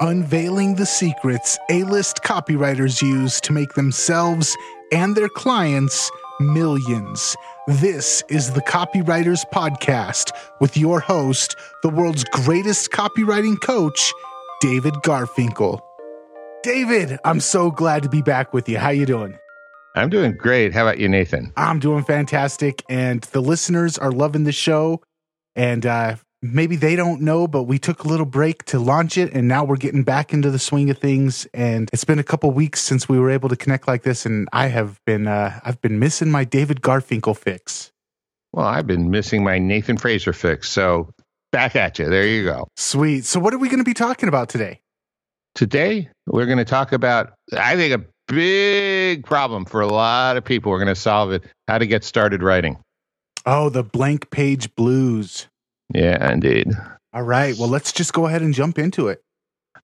unveiling the secrets A list copywriters use to make themselves and their clients millions. This is the Copywriters Podcast with your host, the world's greatest copywriting coach, David Garfinkel. David, I'm so glad to be back with you. How you doing? I'm doing great. How about you, Nathan? I'm doing fantastic, and the listeners are loving the show. And uh, maybe they don't know, but we took a little break to launch it, and now we're getting back into the swing of things. And it's been a couple weeks since we were able to connect like this, and I have been uh, I've been missing my David Garfinkel fix. Well, I've been missing my Nathan Fraser fix. So back at you. There you go. Sweet. So, what are we going to be talking about today? Today, we're going to talk about, I think, a big problem for a lot of people. We're going to solve it how to get started writing. Oh, the blank page blues. Yeah, indeed. All right. Well, let's just go ahead and jump into it.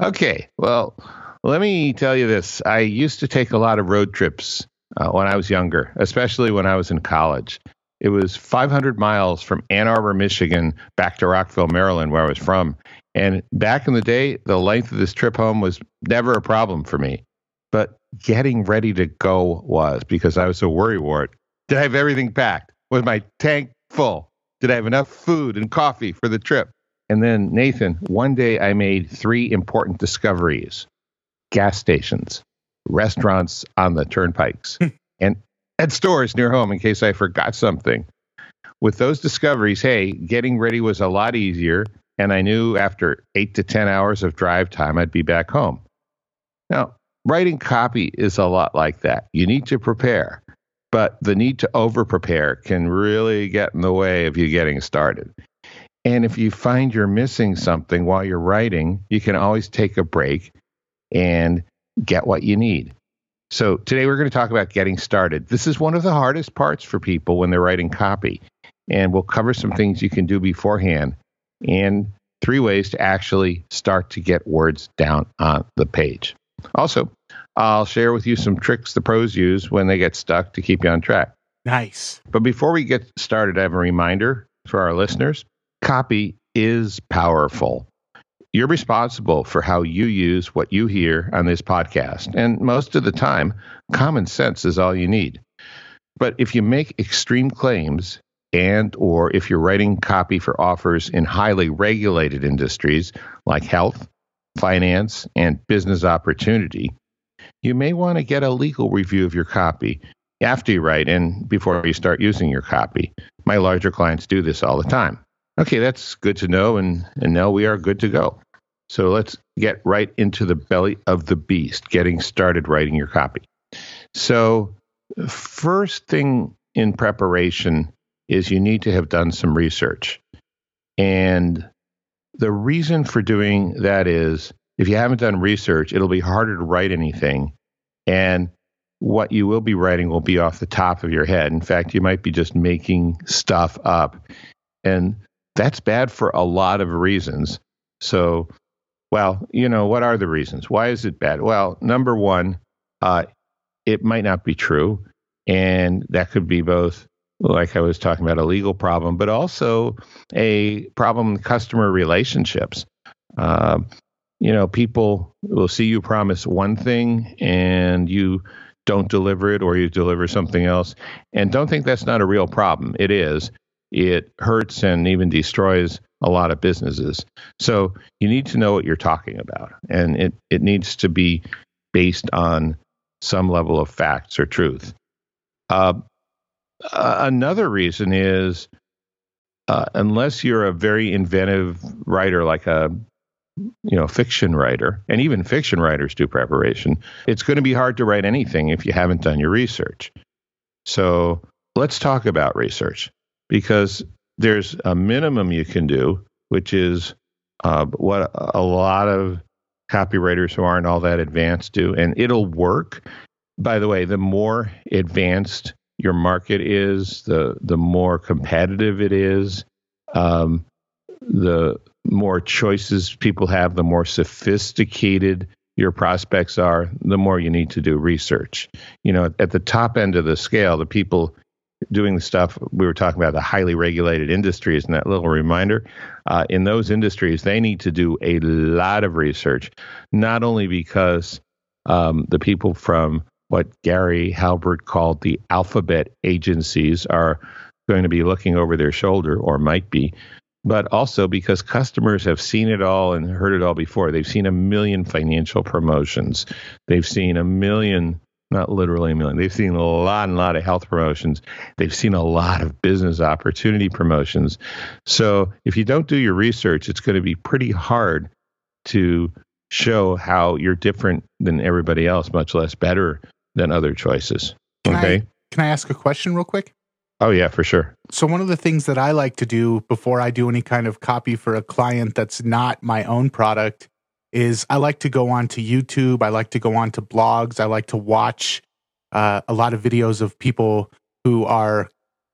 Okay. Well, let me tell you this. I used to take a lot of road trips uh, when I was younger, especially when I was in college. It was 500 miles from Ann Arbor, Michigan, back to Rockville, Maryland, where I was from. And back in the day, the length of this trip home was never a problem for me. But getting ready to go was because I was so worrywart. Did I have everything packed? Was my tank full? Did I have enough food and coffee for the trip? And then, Nathan, one day I made three important discoveries gas stations, restaurants on the turnpikes, and at stores near home in case I forgot something. With those discoveries, hey, getting ready was a lot easier. And I knew after eight to 10 hours of drive time, I'd be back home. Now, writing copy is a lot like that. You need to prepare, but the need to over prepare can really get in the way of you getting started. And if you find you're missing something while you're writing, you can always take a break and get what you need. So, today we're going to talk about getting started. This is one of the hardest parts for people when they're writing copy. And we'll cover some things you can do beforehand and three ways to actually start to get words down on the page. Also, I'll share with you some tricks the pros use when they get stuck to keep you on track. Nice. But before we get started, I have a reminder for our listeners copy is powerful. You're responsible for how you use what you hear on this podcast. And most of the time, common sense is all you need. But if you make extreme claims and or if you're writing copy for offers in highly regulated industries like health, finance, and business opportunity, you may want to get a legal review of your copy after you write and before you start using your copy. My larger clients do this all the time. Okay, that's good to know, and, and now we are good to go. So let's get right into the belly of the beast, getting started writing your copy. So, first thing in preparation is you need to have done some research. And the reason for doing that is if you haven't done research, it'll be harder to write anything. And what you will be writing will be off the top of your head. In fact, you might be just making stuff up. And that's bad for a lot of reasons. So, well, you know, what are the reasons? Why is it bad? Well, number one, uh, it might not be true. And that could be both like I was talking about, a legal problem, but also a problem in customer relationships. Uh, you know, people will see you promise one thing and you don't deliver it, or you deliver something else, and don't think that's not a real problem. It is. It hurts and even destroys a lot of businesses. So you need to know what you're talking about, and it it needs to be based on some level of facts or truth. Uh, another reason is uh, unless you're a very inventive writer like a you know fiction writer and even fiction writers do preparation it's going to be hard to write anything if you haven't done your research. So let's talk about research because there's a minimum you can do which is uh, what a lot of copywriters who aren't all that advanced do and it'll work. By the way the more advanced your market is, the the more competitive it is, um, the more choices people have, the more sophisticated your prospects are, the more you need to do research. You know, at the top end of the scale, the people doing the stuff we were talking about, the highly regulated industries, and that little reminder, uh, in those industries, they need to do a lot of research, not only because um, the people from what Gary Halbert called the alphabet agencies are going to be looking over their shoulder, or might be, but also because customers have seen it all and heard it all before. They've seen a million financial promotions. They've seen a million, not literally a million, they've seen a lot and lot of health promotions. They've seen a lot of business opportunity promotions. So if you don't do your research, it's going to be pretty hard to show how you're different than everybody else, much less better than other choices. Can okay. I, can I ask a question real quick? Oh, yeah, for sure. So, one of the things that I like to do before I do any kind of copy for a client that's not my own product is I like to go on to YouTube. I like to go on to blogs. I like to watch uh, a lot of videos of people who are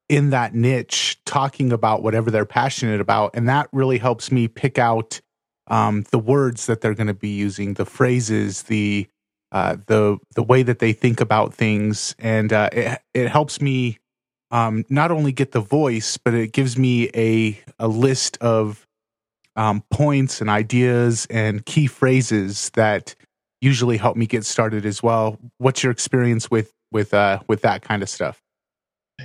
in that niche talking about whatever they're passionate about. And that really helps me pick out um, the words that they're going to be using, the phrases, the uh, the the way that they think about things, and uh, it it helps me um, not only get the voice, but it gives me a a list of um, points and ideas and key phrases that usually help me get started as well. What's your experience with with uh, with that kind of stuff?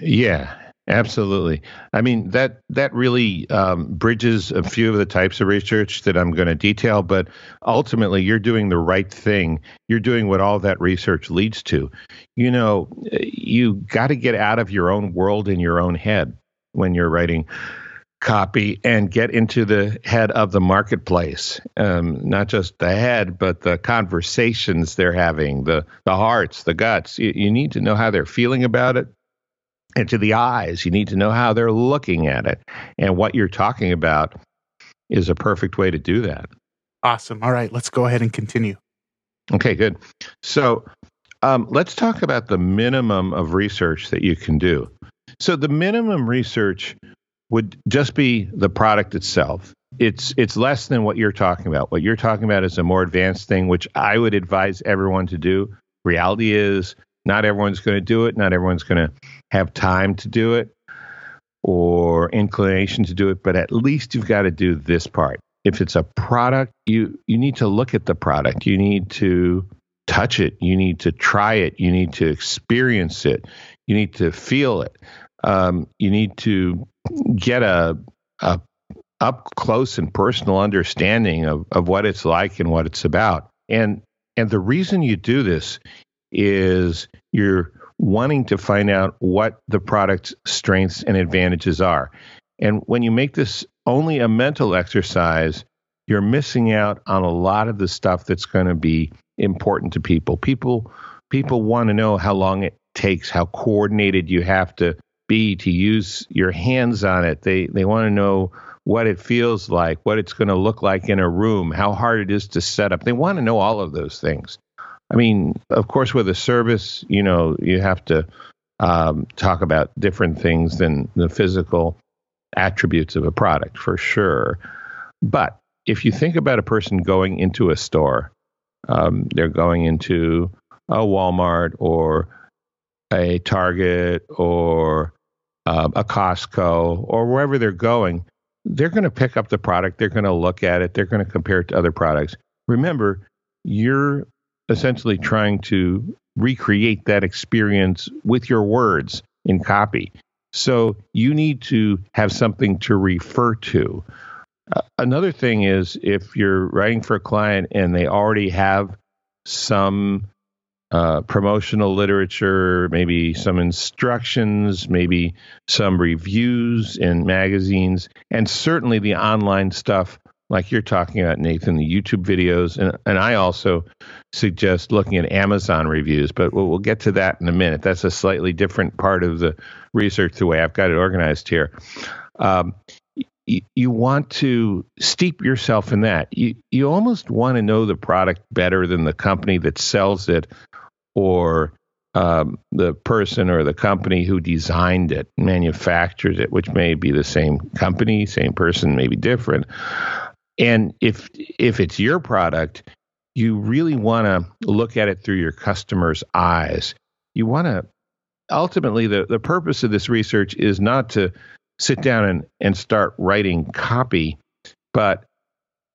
Yeah, Absolutely. I mean that that really um, bridges a few of the types of research that I'm going to detail, but ultimately you're doing the right thing. You're doing what all that research leads to. You know, you got to get out of your own world in your own head when you're writing copy and get into the head of the marketplace. Um, not just the head, but the conversations they're having, the the hearts, the guts. You, you need to know how they're feeling about it and to the eyes. You need to know how they're looking at it. And what you're talking about is a perfect way to do that. Awesome. All right, let's go ahead and continue. Okay, good. So um, let's talk about the minimum of research that you can do. So the minimum research would just be the product itself. It's it's less than what you're talking about. What you're talking about is a more advanced thing, which I would advise everyone to do. Reality is not everyone's going to do it. Not everyone's going to have time to do it or inclination to do it, but at least you've got to do this part. If it's a product, you you need to look at the product. You need to touch it. You need to try it. You need to experience it. You need to feel it. Um, you need to get a, a up close and personal understanding of, of what it's like and what it's about. And and the reason you do this is you're wanting to find out what the product's strengths and advantages are. And when you make this only a mental exercise, you're missing out on a lot of the stuff that's going to be important to people. People people want to know how long it takes, how coordinated you have to be to use your hands on it. They they want to know what it feels like, what it's going to look like in a room, how hard it is to set up. They want to know all of those things. I mean, of course, with a service, you know, you have to um, talk about different things than the physical attributes of a product for sure. But if you think about a person going into a store, um, they're going into a Walmart or a Target or uh, a Costco or wherever they're going, they're going to pick up the product. They're going to look at it. They're going to compare it to other products. Remember, you're essentially trying to recreate that experience with your words in copy. So you need to have something to refer to. Uh, another thing is if you're writing for a client and they already have some uh, promotional literature, maybe some instructions, maybe some reviews in magazines, and certainly the online stuff like you're talking about, Nathan, the YouTube videos, and, and I also suggest looking at Amazon reviews, but we'll, we'll get to that in a minute. That's a slightly different part of the research, the way I've got it organized here. Um, you, want to steep yourself in that. You, you almost want to know the product better than the company that sells it or um, the person or the company who designed it, manufactured it, which may be the same company, same person, maybe different. And if if it's your product, you really want to look at it through your customer's eyes. You want to ultimately, the, the purpose of this research is not to sit down and, and start writing copy, but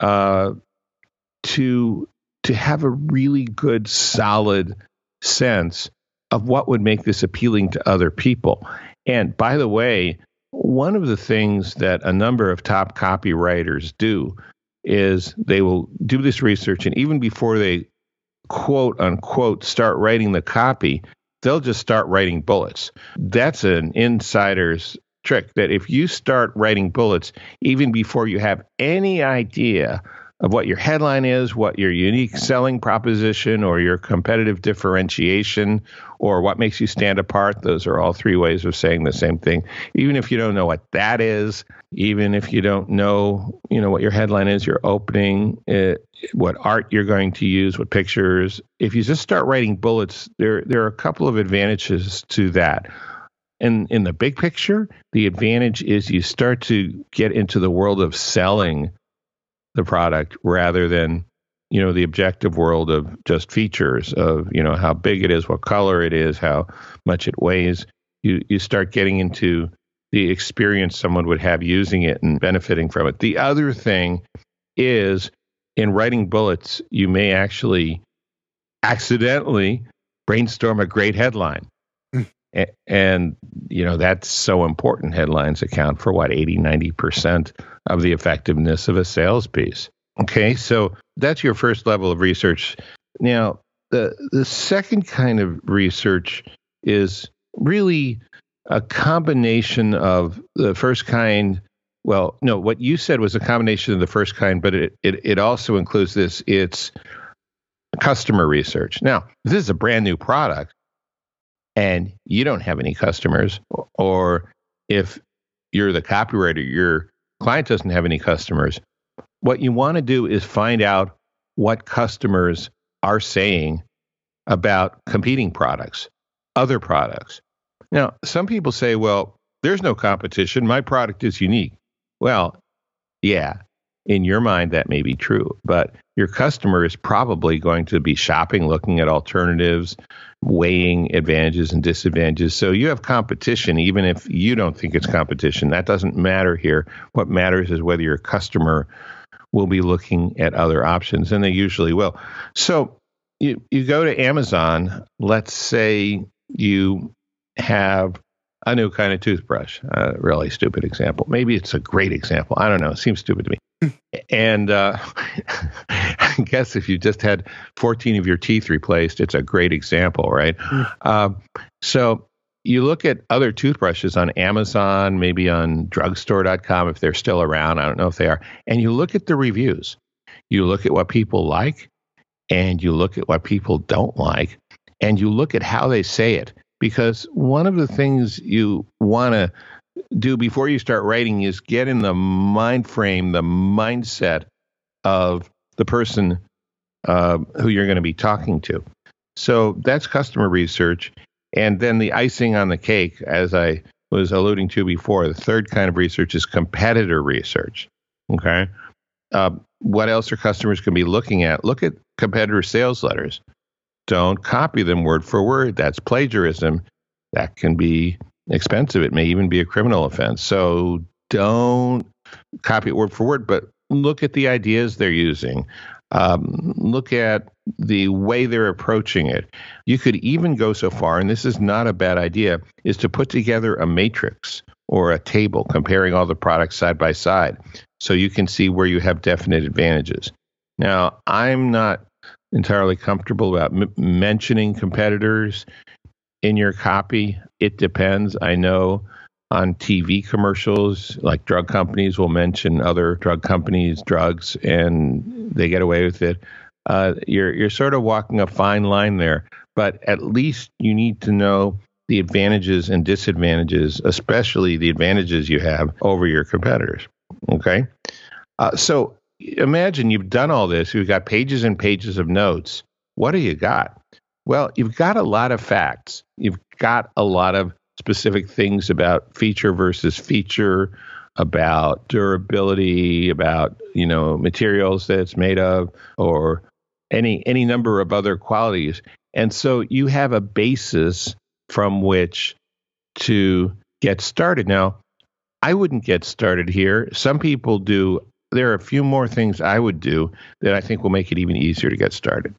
uh, to to have a really good, solid sense of what would make this appealing to other people. And by the way, one of the things that a number of top copywriters do is they will do this research, and even before they quote unquote start writing the copy, they'll just start writing bullets. That's an insider's trick that if you start writing bullets even before you have any idea of what your headline is, what your unique selling proposition or your competitive differentiation or what makes you stand apart. Those are all three ways of saying the same thing. Even if you don't know what that is, even if you don't know, you know what your headline is, your opening, uh, what art you're going to use, what pictures. If you just start writing bullets, there there are a couple of advantages to that. And in the big picture, the advantage is you start to get into the world of selling the product rather than you know the objective world of just features of you know how big it is what color it is how much it weighs you you start getting into the experience someone would have using it and benefiting from it the other thing is in writing bullets you may actually accidentally brainstorm a great headline mm. and you know that's so important headlines account for what 80 90% of the effectiveness of a sales piece. Okay, so that's your first level of research. Now, the the second kind of research is really a combination of the first kind. Well, no, what you said was a combination of the first kind, but it it, it also includes this. It's customer research. Now, this is a brand new product, and you don't have any customers, or if you're the copywriter, you're client doesn't have any customers. What you want to do is find out what customers are saying about competing products, other products. Now, some people say, well, there's no competition. My product is unique. Well, yeah, in your mind, that may be true, but your customer is probably going to be shopping, looking at alternatives, weighing advantages and disadvantages. So you have competition, even if you don't think it's competition. That doesn't matter here. What matters is whether your customer will be looking at other options, and they usually will. So you, you go to Amazon, let's say you have a new kind of toothbrush. A really stupid example. Maybe it's a great example. I don't know. It seems stupid to me and uh, I guess if you just had 14 of your teeth replaced, it's a great example, right? Mm. Uh, so you look at other toothbrushes on Amazon, maybe on drugstore.com if they're still around. I don't know if they are. And you look at the reviews. You look at what people like and you look at what people don't like and you look at how they say it. Because one of the things you want to do before you start writing is get in the mind frame, the mindset of the person uh, who you're going to be talking to. So that's customer research. And then the icing on the cake, as I was alluding to before, the third kind of research is competitor research. Okay. Uh, what else are customers going to be looking at? Look at competitor sales letters. Don't copy them word for word. That's plagiarism. That can be expensive. It may even be a criminal offense. So don't copy it word for word, but look at the ideas they're using. Um, look at the way they're approaching it. You could even go so far, and this is not a bad idea, is to put together a matrix or a table comparing all the products side by side so you can see where you have definite advantages. Now, I'm not entirely comfortable about m- mentioning competitors in your copy. It depends. I know on TV commercials, like drug companies will mention other drug companies' drugs, and they get away with it. Uh, you're you're sort of walking a fine line there, but at least you need to know the advantages and disadvantages, especially the advantages you have over your competitors. Okay, uh, so imagine you've done all this. You've got pages and pages of notes. What do you got? Well, you've got a lot of facts. You've got a lot of specific things about feature versus feature, about durability, about you know materials that it's made of, or any any number of other qualities. And so you have a basis from which to get started. Now, I wouldn't get started here. Some people do. There are a few more things I would do that I think will make it even easier to get started.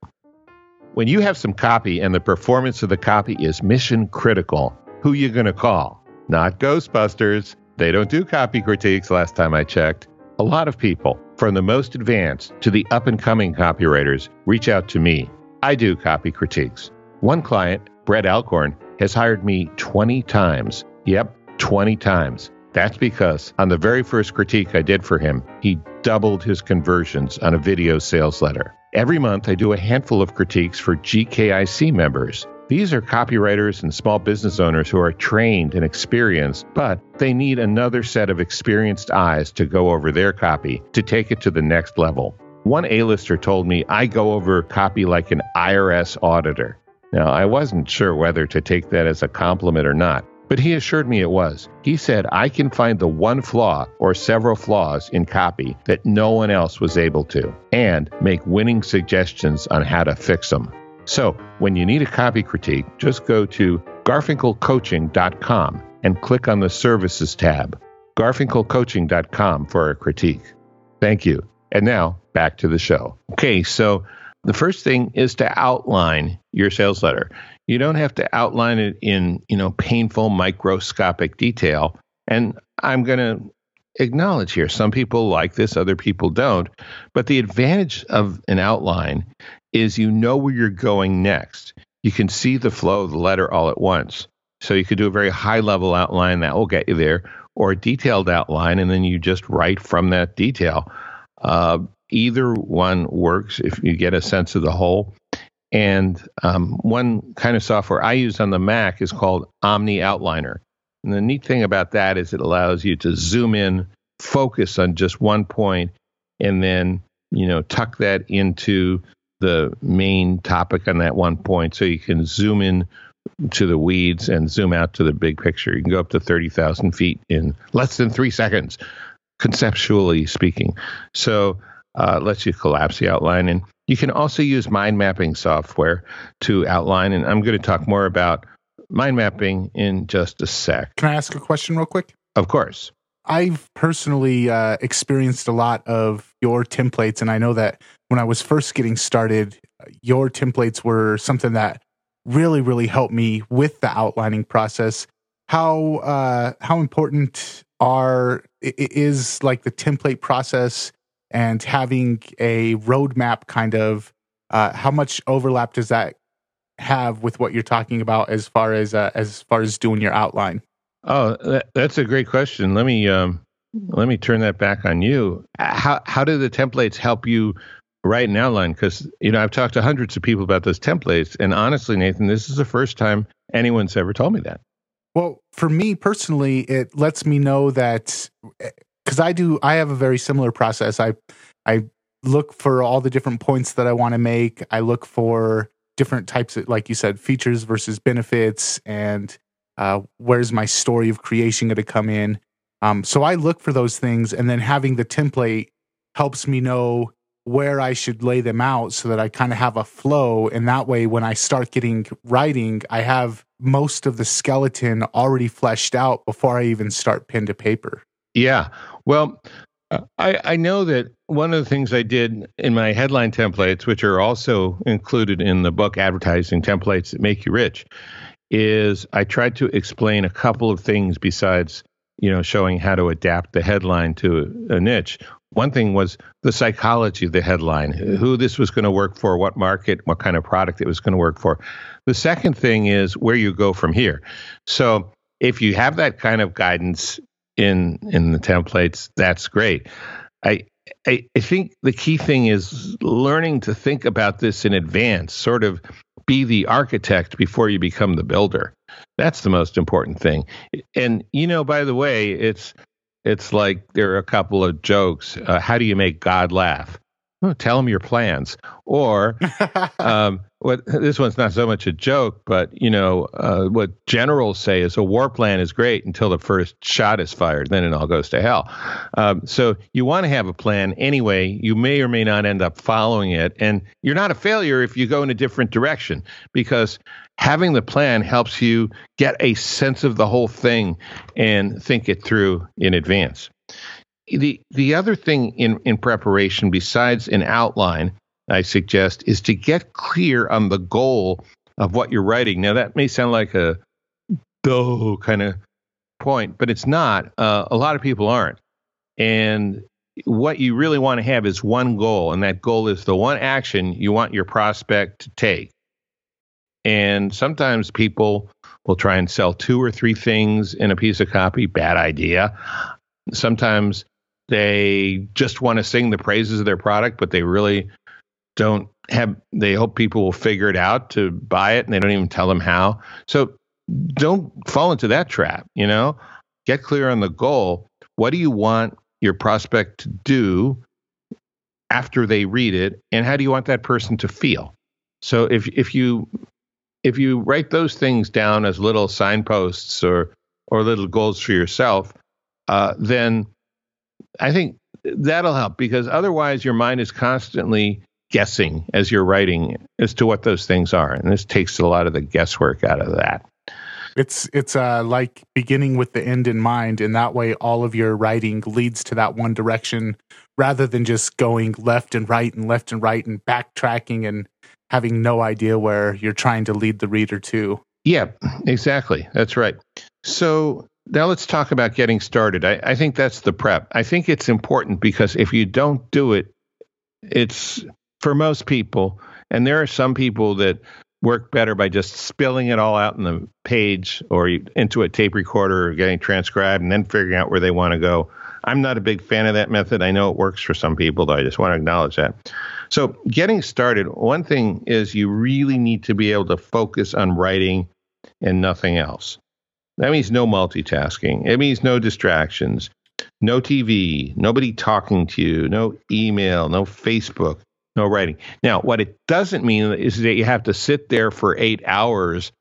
When you have some copy and the performance of the copy is mission critical, who you going to call? Not Ghostbusters. They don't do copy critiques last time I checked. A lot of people, from the most advanced to the up and coming copywriters, reach out to me. I do copy critiques. One client, Brett Alcorn, has hired me 20 times. Yep, 20 times. That's because on the very first critique I did for him, he doubled his conversions on a video sales letter. Every month, I do a handful of critiques for GKIC members. These are copywriters and small business owners who are trained and experienced, but they need another set of experienced eyes to go over their copy to take it to the next level. One A-lister told me I go over copy like an IRS auditor. Now, I wasn't sure whether to take that as a compliment or not, but he assured me it was. He said, I can find the one flaw or several flaws in copy that no one else was able to, and make winning suggestions on how to fix them. So, when you need a copy critique, just go to garfinkelcoaching.com and click on the services tab. garfinkelcoaching.com for a critique. Thank you. And now, back to the show. Okay, so the first thing is to outline your sales letter. You don't have to outline it in, you know, painful microscopic detail. And I'm going to acknowledge here some people like this, other people don't. But the advantage of an outline is you know where you're going next. You can see the flow of the letter all at once. So you could do a very high level outline that will get you there, or a detailed outline, and then you just write from that detail. Uh, either one works if you get a sense of the whole. And um, one kind of software I use on the Mac is called Omni Outliner. And the neat thing about that is it allows you to zoom in, focus on just one point, and then you know tuck that into the main topic on that one point, so you can zoom in to the weeds and zoom out to the big picture. You can go up to thirty thousand feet in less than three seconds, conceptually speaking. So uh, lets you collapse the outline. And you can also use mind mapping software to outline. And I'm going to talk more about mind mapping in just a sec. Can I ask a question real quick? Of course. I've personally uh, experienced a lot of your templates, and I know that when I was first getting started, your templates were something that really, really helped me with the outlining process. How uh, how important are is like the template process and having a roadmap kind of uh, how much overlap does that have with what you're talking about as far as uh, as far as doing your outline? Oh, that, that's a great question. Let me um, let me turn that back on you. How how do the templates help you write an outline? Because you know I've talked to hundreds of people about those templates, and honestly, Nathan, this is the first time anyone's ever told me that. Well, for me personally, it lets me know that because I do I have a very similar process. I I look for all the different points that I want to make. I look for different types of like you said features versus benefits and uh, where's my story of creation going to come in. Um, so I look for those things, and then having the template helps me know where I should lay them out so that I kind of have a flow. And that way, when I start getting writing, I have most of the skeleton already fleshed out before I even start pen to paper. Yeah. Well, uh, I, I know that one of the things I did in my headline templates, which are also included in the book Advertising Templates That Make You Rich, is I tried to explain a couple of things besides, you know, showing how to adapt the headline to a niche. One thing was the psychology of the headline, who this was going to work for, what market, what kind of product it was going to work for. The second thing is where you go from here. So if you have that kind of guidance in in the templates, that's great. I, I I think the key thing is learning to think about this in advance, sort of be the architect before you become the builder. That's the most important thing. And you know, by the way, it's it's like there are a couple of jokes. Uh, how do you make God laugh? oh, tell him your plans. Or um, what this one's not so much a joke, but you know uh, what generals say is a war plan is great until the first shot is fired, then it all goes to hell. Um, so you want to have a plan anyway. You may or may not end up following it, and you're not a failure if you go in a different direction because having the plan helps you get a sense of the whole thing and think it through in advance the the other thing in in preparation besides an outline I suggest is to get clear on the goal of what you're writing. Now that may sound like a duh kind of point, but it's not. Uh, a lot of people aren't. And what you really want to have is one goal, and that goal is the one action you want your prospect to take. And sometimes people will try and sell two or three things in a piece of copy. Bad idea. Sometimes they just want to sing the praises of their product, but they really don't have, they hope people will figure it out to buy it and they don't even tell them how. So don't fall into that trap, you know? Get clear on the goal. What do you want your prospect to do after they read it and how do you want that person to feel? So if if you if you write those things down as little signposts or or little goals for yourself, uh, then I think that'll help because otherwise your mind is constantly guessing as you're writing as to what those things are, and this takes a lot of the guesswork out of that. It's it's uh, like beginning with the end in mind, and that way all of your writing leads to that one direction, rather than just going left and right and left and right and backtracking and having no idea where you're trying to lead the reader to. Yeah, exactly. That's right. So now let's talk about getting started. I, I think that's the prep. I think it's important because if you don't do it, it's for most people, and there are some people that work better by just spilling it all out in the page or into a tape recorder or getting transcribed and then figuring out where they want to go. I'm not a big fan of that method. I know it works for some people, though I just want to acknowledge that. So, getting started, one thing is you really need to be able to focus on writing and nothing else. That means no multitasking. It means no distractions, no TV, nobody talking to you, no email, no Facebook, no writing. Now, what it doesn't mean is that you have to sit there for eight hours,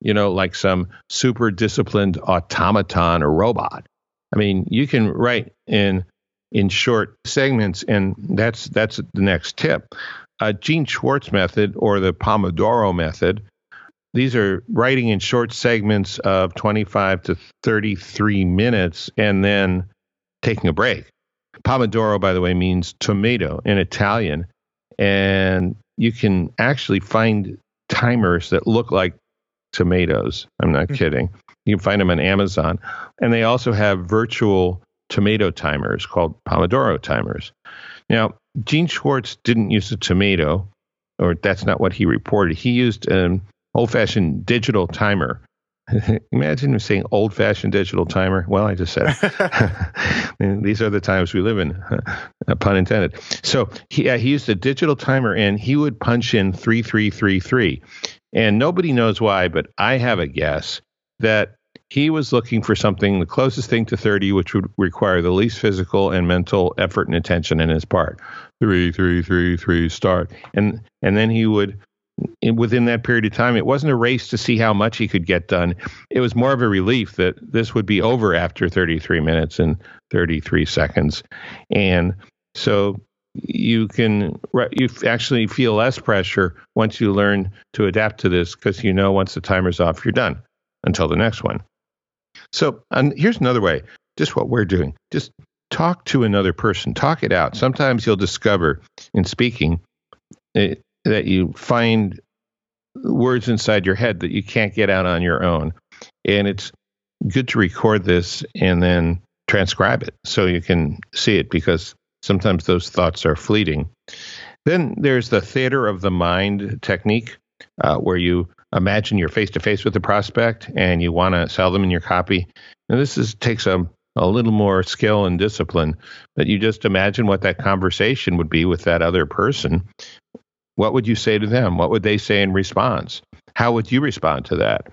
you know, like some super disciplined automaton or robot. I mean, you can write in in short segments, and that's that's the next tip. Uh, Gene Schwartz method or the Pomodoro method these are writing in short segments of 25 to 33 minutes and then taking a break. Pomodoro, by the way, means tomato in Italian. And you can actually find timers that look like tomatoes. I'm not mm-hmm. kidding. You can find them on Amazon. And they also have virtual tomato timers called Pomodoro timers. Now, Gene Schwartz didn't use a tomato, or that's not what he reported. He used an old fashioned digital timer. Imagine him saying old fashioned digital timer. Well, I just said it. These are the times we live in, pun intended. So he, uh, he used a digital timer and he would punch in 3333. And nobody knows why, but I have a guess that he was looking for something the closest thing to 30 which would require the least physical and mental effort and attention in his part three three three three start and and then he would within that period of time. It wasn't a race to see how much he could get done. It was more of a relief that this would be over after 33 minutes and 33 seconds. And so you can you actually feel less pressure once you learn to adapt to this because you know once the timer's off you're done until the next one. So and here's another way, just what we're doing. Just talk to another person, talk it out. Sometimes you'll discover in speaking it, that you find words inside your head that you can't get out on your own. And it's good to record this and then transcribe it so you can see it because sometimes those thoughts are fleeting. Then there's the theater of the mind technique, uh, where you imagine you're face to face with the prospect and you want to sell them in your copy. And this is, takes a, a little more skill and discipline, but you just imagine what that conversation would be with that other person what would you say to them? What would they say in response? How would you respond to that?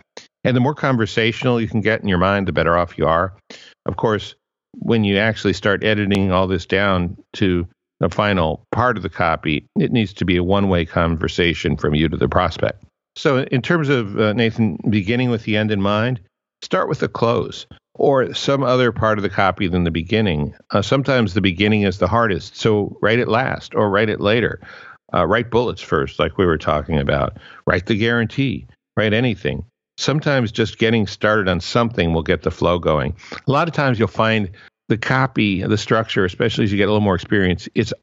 And the more conversational you can get in your mind, the better off you are. Of course, when you actually start editing all this down to the final part of the copy, it needs to be a one way conversation from you to the prospect. So, in terms of uh, Nathan, beginning with the end in mind, start with the close or some other part of the copy than the beginning. Uh, sometimes the beginning is the hardest, so write it last or write it later. Uh, write bullets first, like we were talking about. Write the guarantee. Write anything. Sometimes just getting started on something will get the flow going. A lot of times you'll find the copy, the structure, especially as you get a little more experience, it's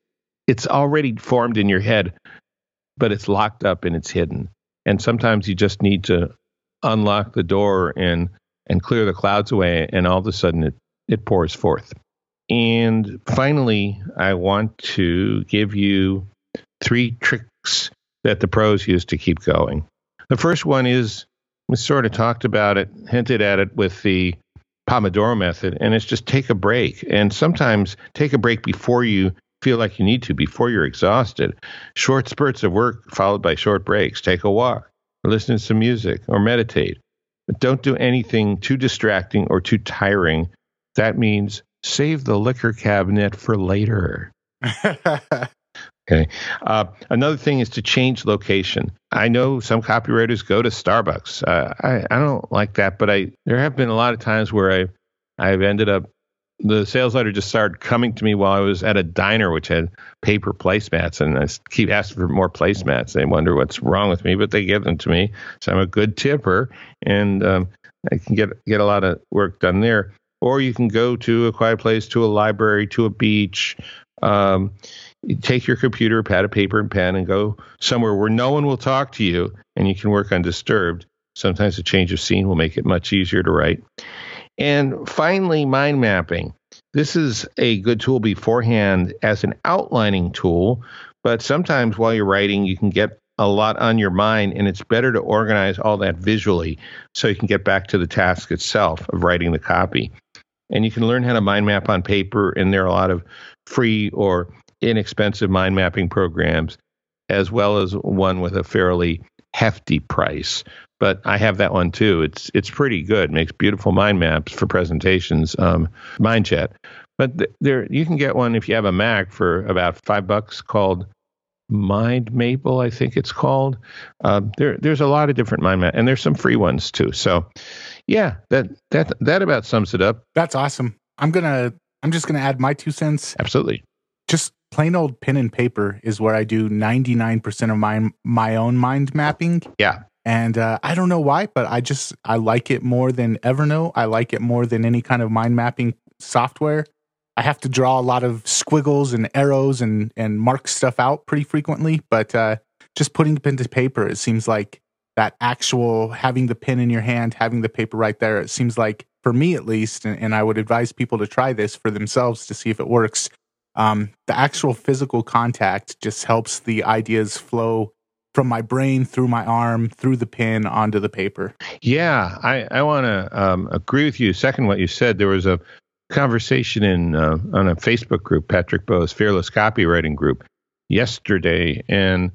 it's already formed in your head, but it's locked up and it's hidden. And sometimes you just need to unlock the door and and clear the clouds away, and all of a sudden it, it pours forth. And finally, I want to give you three tricks that the pros use to keep going. The first one is we sort of talked about it, hinted at it with the Pomodoro method, and it's just take a break. And sometimes take a break before you feel like you need to, before you're exhausted. Short spurts of work followed by short breaks. Take a walk, or listen to some music, or meditate. But don't do anything too distracting or too tiring. That means save the liquor cabinet for later. okay. Uh, another thing is to change location. I know some copywriters go to Starbucks. Uh, I, I don't like that, but I there have been a lot of times where I I've ended up the sales letter just started coming to me while I was at a diner which had paper placemats, and I keep asking for more placemats. They wonder what's wrong with me, but they give them to me. So I'm a good tipper, and um, I can get get a lot of work done there. Or you can go to a quiet place, to a library, to a beach. Um, you take your computer, pad of paper and pen, and go somewhere where no one will talk to you, and you can work undisturbed. Sometimes a change of scene will make it much easier to write. And finally, mind mapping. This is a good tool beforehand as an outlining tool, but sometimes while you're writing, you can get a lot on your mind, and it's better to organize all that visually so you can get back to the task itself of writing the copy. And you can learn how to mind map on paper, and there are a lot of free or inexpensive mind mapping programs, as well as one with a fairly hefty price but I have that one too. It's it's pretty good. Makes beautiful mind maps for presentations. Um, MindChat, but th- there you can get one if you have a Mac for about five bucks called Mind Maple, I think it's called. Uh, there there's a lot of different mind map, and there's some free ones too. So yeah, that that that about sums it up. That's awesome. I'm gonna I'm just gonna add my two cents. Absolutely. Just plain old pen and paper is where I do 99% of my my own mind mapping. Yeah. And uh, I don't know why, but I just I like it more than Evernote. I like it more than any kind of mind mapping software. I have to draw a lot of squiggles and arrows and and mark stuff out pretty frequently, but uh, just putting pen to paper, it seems like that actual having the pen in your hand, having the paper right there. It seems like for me at least, and, and I would advise people to try this for themselves to see if it works. Um, the actual physical contact just helps the ideas flow from my brain through my arm through the pen onto the paper. Yeah, I, I want to um, agree with you. Second, what you said, there was a conversation in uh, on a Facebook group, Patrick Bow's Fearless Copywriting Group, yesterday, and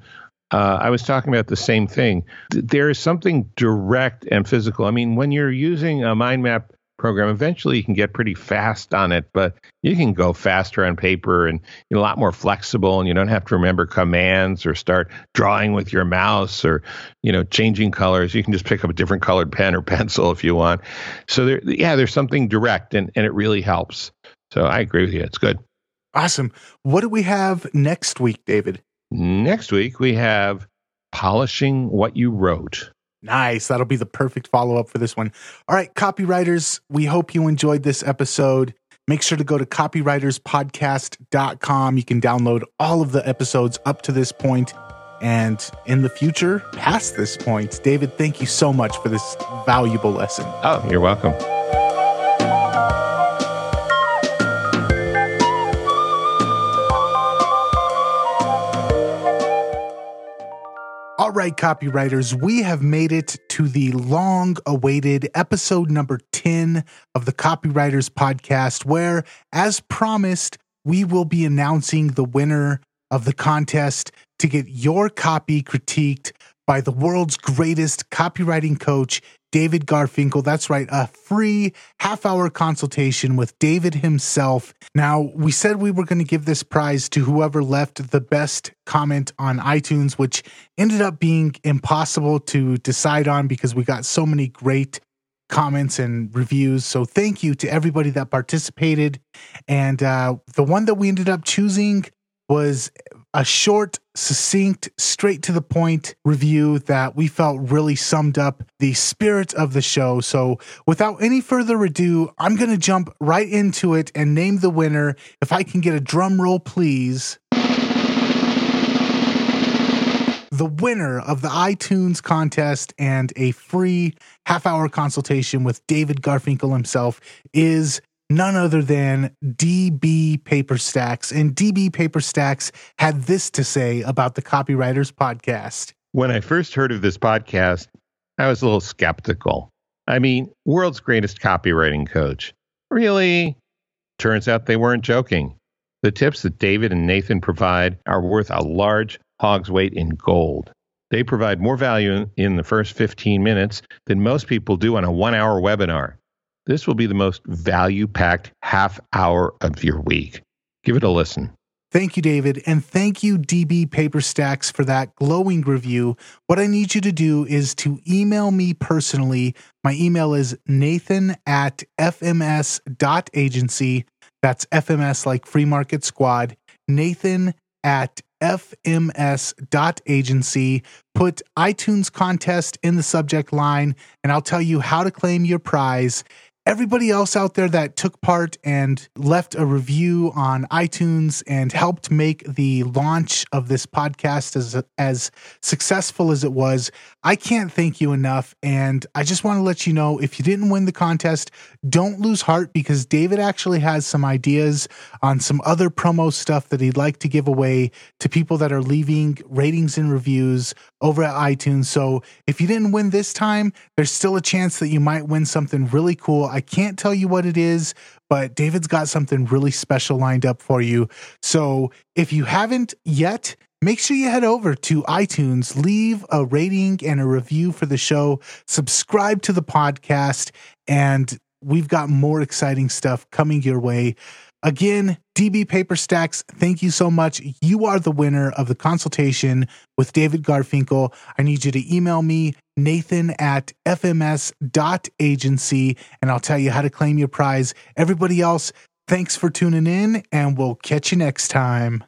uh, I was talking about the same thing. There is something direct and physical. I mean, when you're using a mind map program. Eventually, you can get pretty fast on it, but you can go faster on paper and a lot more flexible, and you don't have to remember commands or start drawing with your mouse or you know changing colors. You can just pick up a different colored pen or pencil if you want. So there, yeah, there's something direct, and and it really helps. So I agree with you. It's good. Awesome. What do we have next week, David? Next week we have polishing what you wrote. Nice. That'll be the perfect follow up for this one. All right, copywriters, we hope you enjoyed this episode. Make sure to go to copywriterspodcast.com. You can download all of the episodes up to this point and in the future, past this point. David, thank you so much for this valuable lesson. Oh, you're welcome. All right, copywriters, we have made it to the long awaited episode number 10 of the Copywriters Podcast, where, as promised, we will be announcing the winner of the contest to get your copy critiqued by the world's greatest copywriting coach, David Garfinkel. That's right, a free half hour consultation with David himself. Now, we said we were going to give this prize to whoever left the best comment on iTunes, which ended up being impossible to decide on because we got so many great comments and reviews. So thank you to everybody that participated. And uh, the one that we ended up choosing was a short, succinct, straight to the point review that we felt really summed up the spirit of the show. So, without any further ado, I'm going to jump right into it and name the winner. If I can get a drum roll, please. The winner of the iTunes contest and a free half hour consultation with David Garfinkel himself is none other than DB Paperstacks. And DB Paperstacks had this to say about the Copywriters Podcast. When I first heard of this podcast, I was a little skeptical. I mean, world's greatest copywriting coach. Really? Turns out they weren't joking. The tips that David and Nathan provide are worth a large hog's weight in gold. They provide more value in the first 15 minutes than most people do on a one hour webinar. This will be the most value packed half hour of your week. Give it a listen. Thank you, David. And thank you, DB Paperstacks, for that glowing review. What I need you to do is to email me personally. My email is nathan at fms.agency. That's FMS like Free Market Squad. Nathan at fms.agency. Put iTunes contest in the subject line, and I'll tell you how to claim your prize everybody else out there that took part and left a review on iTunes and helped make the launch of this podcast as as successful as it was. I can't thank you enough and I just want to let you know if you didn't win the contest, don't lose heart because David actually has some ideas on some other promo stuff that he'd like to give away to people that are leaving ratings and reviews over at iTunes. So if you didn't win this time, there's still a chance that you might win something really cool. Can't tell you what it is, but David's got something really special lined up for you. So if you haven't yet, make sure you head over to iTunes, leave a rating and a review for the show, subscribe to the podcast, and we've got more exciting stuff coming your way. Again, DB Paperstacks, thank you so much. You are the winner of the consultation with David Garfinkel. I need you to email me, nathan at fms.agency, and I'll tell you how to claim your prize. Everybody else, thanks for tuning in, and we'll catch you next time.